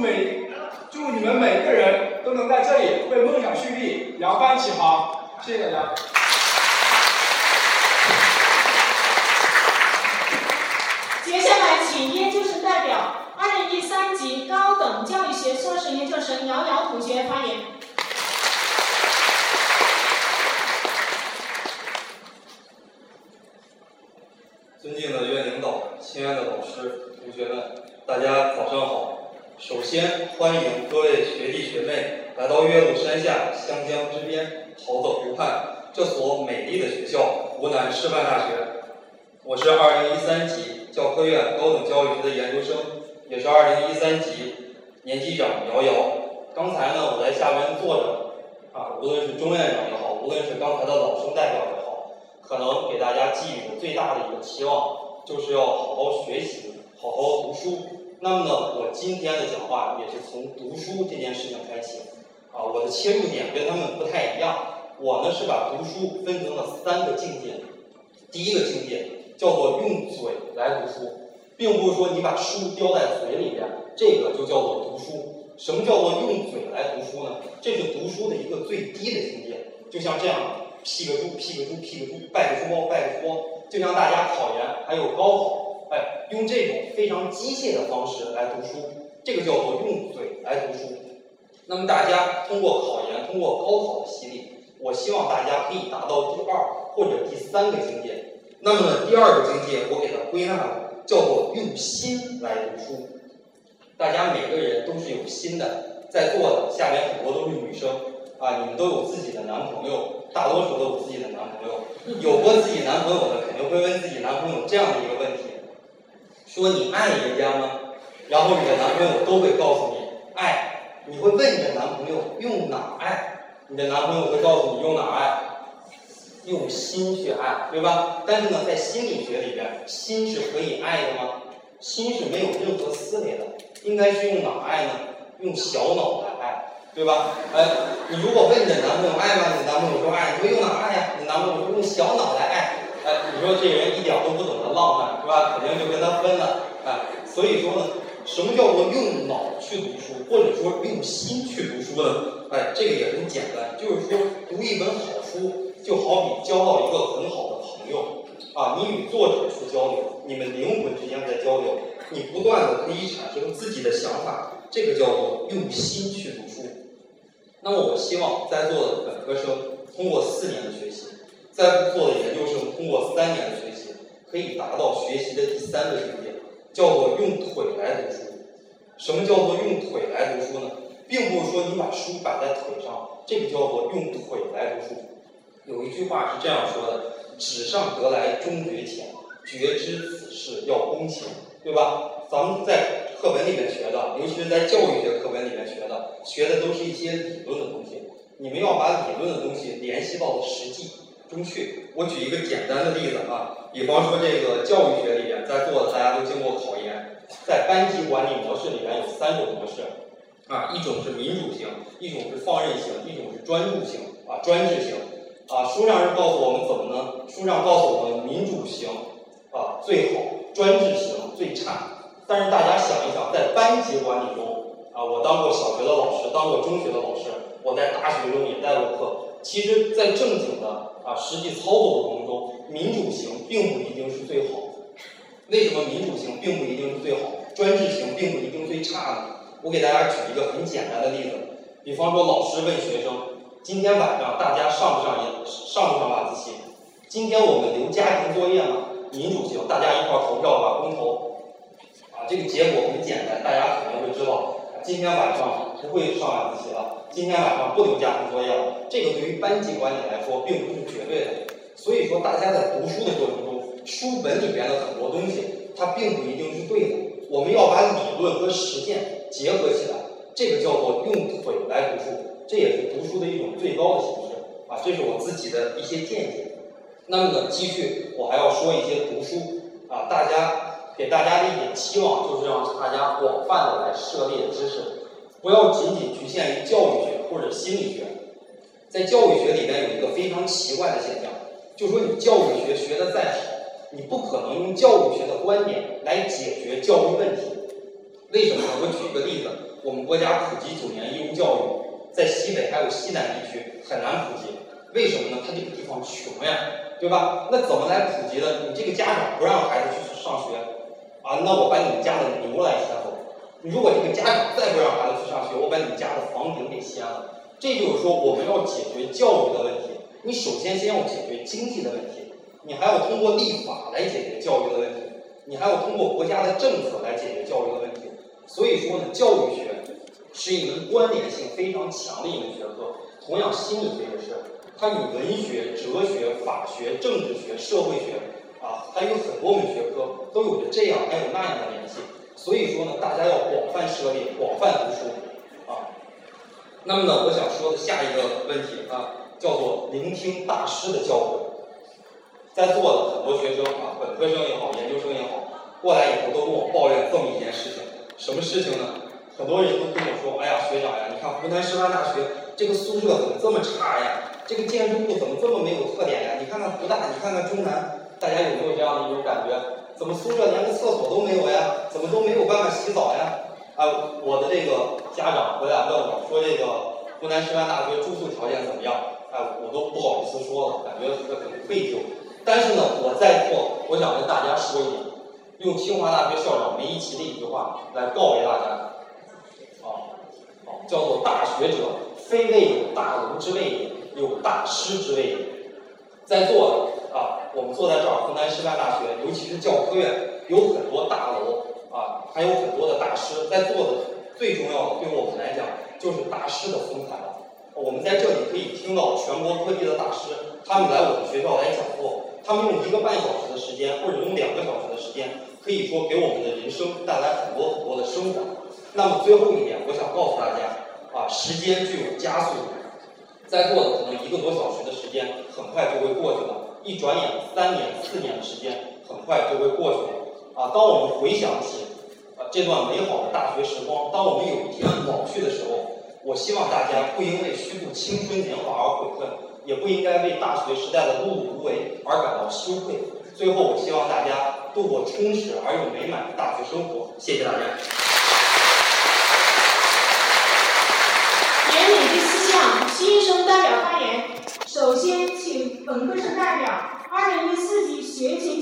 每祝你们每个人都能在这里为梦想蓄力，扬帆起航。谢谢大家。接下来，请研究生代表二零一三级高等教育学硕士研究生瑶瑶同学发言。尊敬的院领导，亲爱的老师、同学们，大家早上好。首先欢迎各位学弟学妹来到岳麓山下湘江之边，好走湖畔这所美丽的学校——湖南师范大学。我是二零一三级教科院高等教育学的研究生，也是二零一三级年级长姚瑶。刚才呢，我在下面坐着，啊，无论是钟院长也好，无论是刚才的老生代表也好，可能给大家寄予的最大的一个期望，就是要好好学习，好好读书。那么呢，我今天的讲话也是从读书这件事情开启，啊，我的切入点跟他们不太一样。我呢是把读书分成了三个境界，第一个境界叫做用嘴来读书，并不是说你把书叼在嘴里边，这个就叫做读书。什么叫做用嘴来读书呢？这是读书的一个最低的境界。就像这样，劈个猪，劈个猪，劈个猪，拜个猪包，拜个猪包。就像大家考研还有高考，用这种非常机械的方式来读书，这个叫做用嘴来读书。那么大家通过考研，通过高考的洗礼，我希望大家可以达到第二或者第三个境界。那么，第二个境界我给它归纳了，叫做用心来读书。大家每个人都是有心的，在座的下面很多都是女生啊，你们都有自己的男朋友，大多数都有自己的男朋友。有过自己男朋友的，肯定会问自己男朋友这样的一个：说你爱人家吗？然后你的男朋友都会告诉你爱。你会问你的男朋友用哪爱？你的男朋友会告诉你用哪爱？用心去爱，对吧？但是呢，在心理学里边，心是可以爱的吗？心是没有任何思维的，应该是用哪爱呢？用小脑来爱，对吧？哎，你如果问你的男朋友爱吗？你男朋友说爱，你说用哪爱呀？你男朋友说用小脑来爱，哎，你说这人一点都不懂得浪漫，是吧？肯定就跟他分了，哎，所以说呢，什么叫做用脑去读书，或者说用心去读书呢？哎，这个也很简单，就是说读一本好书。就好比交到一个很好的朋友啊，你与作者去交流，你们灵魂之间在交流，你不断的可以产生自己的想法，这个叫做用心去读书。那么我希望在座的本科生通过四年的学习，在座的研通过三年的学习，可以达到学习的第三个境界，叫做用腿来读书。什么叫做用腿来读书呢？并不是说你把书摆在腿上，这个叫做用腿来读书。有一句话是这样说的：“纸上得来终觉浅，绝知此事要躬行，对吧？”咱们在课本里面学的，尤其是在教育学课本里面学的，学的都是一些理论的东西。你们要把理论的东西联系到实际中去。我举一个简单的例子啊，比方说这个教育学里面，在座的大家都经过考研，在班级管理模式里面有三种模式啊，一种是民主型，一种是放任型，一种是专注型啊，专制型。啊，书上是告诉我们怎么呢？书上告诉我们，民主型啊最好，专制型最差。但是大家想一想，在班级管理中啊，我当过小学的老师，当过中学的老师，我在大学中也带过课。其实，在正经的啊实际操作的过程中，民主型并不一定是最好。为什么民主型并不一定是最好，专制型并不一定最差呢？我给大家举一个很简单的例子，比方说，老师问学生。今天晚上大家上不上夜上不上晚自习？今天我们留家庭作业吗？民主型，大家一块儿投票吧，公投。啊，这个结果很简单，大家肯定会知道。今天晚上不会上晚自习了，今天晚上不留家庭作业了。这个对于班级管理来说，并不是绝对的。所以说，大家在读书的过程中，书本里边的很多东西，它并不一定是对的。我们要把理论和实践结合起来，这个叫做用腿来读书。这也是读书的一种最高的形式啊，这是我自己的一些见解。那么呢，继续我还要说一些读书啊，大家给大家的一点期望就是让大家广泛的来涉猎知识，不要仅仅局限于教育学或者心理学。在教育学里面有一个非常奇怪的现象，就说你教育学学的再好，你不可能用教育学的观点来解决教育问题。为什么呢？我举一个例子。我们国家普及九年义务教育，在西北还有西南地区很难普及，为什么呢？它这个地方穷呀，对吧？那怎么来普及的？你这个家长不让孩子去上学，啊，那我把你们家的牛来牵走。如果这个家长再不让孩子去上学，我把你们家的房顶给掀了。这就是说，我们要解决教育的问题。你首先先要解决经济的问题，你还要通过立法来解决教育的问题，你还要通过国家的政策来解决教育的问题。所以说呢，教育学是一门关联性非常强的一门学科。同样，心理学也是，它与文学、哲学、法学、政治学、社会学啊，还有很多门学科都有着这样还有那样的联系。所以说呢，大家要广泛涉猎，广泛读书啊。那么呢，我想说的下一个问题啊，叫做聆听大师的教诲。在座的很多学生啊，本科生也好，研究生也好，过来以后都跟我抱怨这么一件事情，什么事情呢？很多人都跟我说，哎呀，学长呀，你看湖南师范大学这个宿舍怎么这么差呀？这个建筑物怎么这么没有特点呀？你看看湖大，你看看中南，大家有没有这样的一种感觉？怎么宿舍连个厕所都没有呀？怎么都没有办法洗澡呀？啊，我的这个家长回来问我说，这个湖南师范大学住宿条件怎么样？哎，我都不好意思说了，感觉很愧疚。但是呢，我在座，我想跟大家说一点，用清华大学校长梅贻琦的一句话来告诉大家，啊，啊，叫做“大学者，非谓有大儒之谓也，有大师之谓也”。在座的，我们坐在这儿，湖南师范大学，尤其是教科院，有很多大楼啊，还有很多的大师。在座的最重要的，对我们来讲，就是大师的风采了。我们在这里可以听到全国各地的大师，他们来我们学校来讲座，他们用一个半小时的时间，或者用两个小时的时间，可以说给我们的人生带来很多很多的生活。那么最后一点，我想告诉大家啊，时间具有加速度。在座的可能一个多小时的时间很快就会过去了，一转眼三年、四年的时间很快就会过去了。啊，当我们回想起啊这段美好的大学时光，当我们有一天老去的时候，我希望大家不因为虚度青春年华而悔恨，也不应该为大学时代的碌碌无为而感到羞愧。最后，我希望大家度过充实而又美满的大学生活。谢谢大家。向新生代表发言。首先，请本科生代表二零一四级学前教。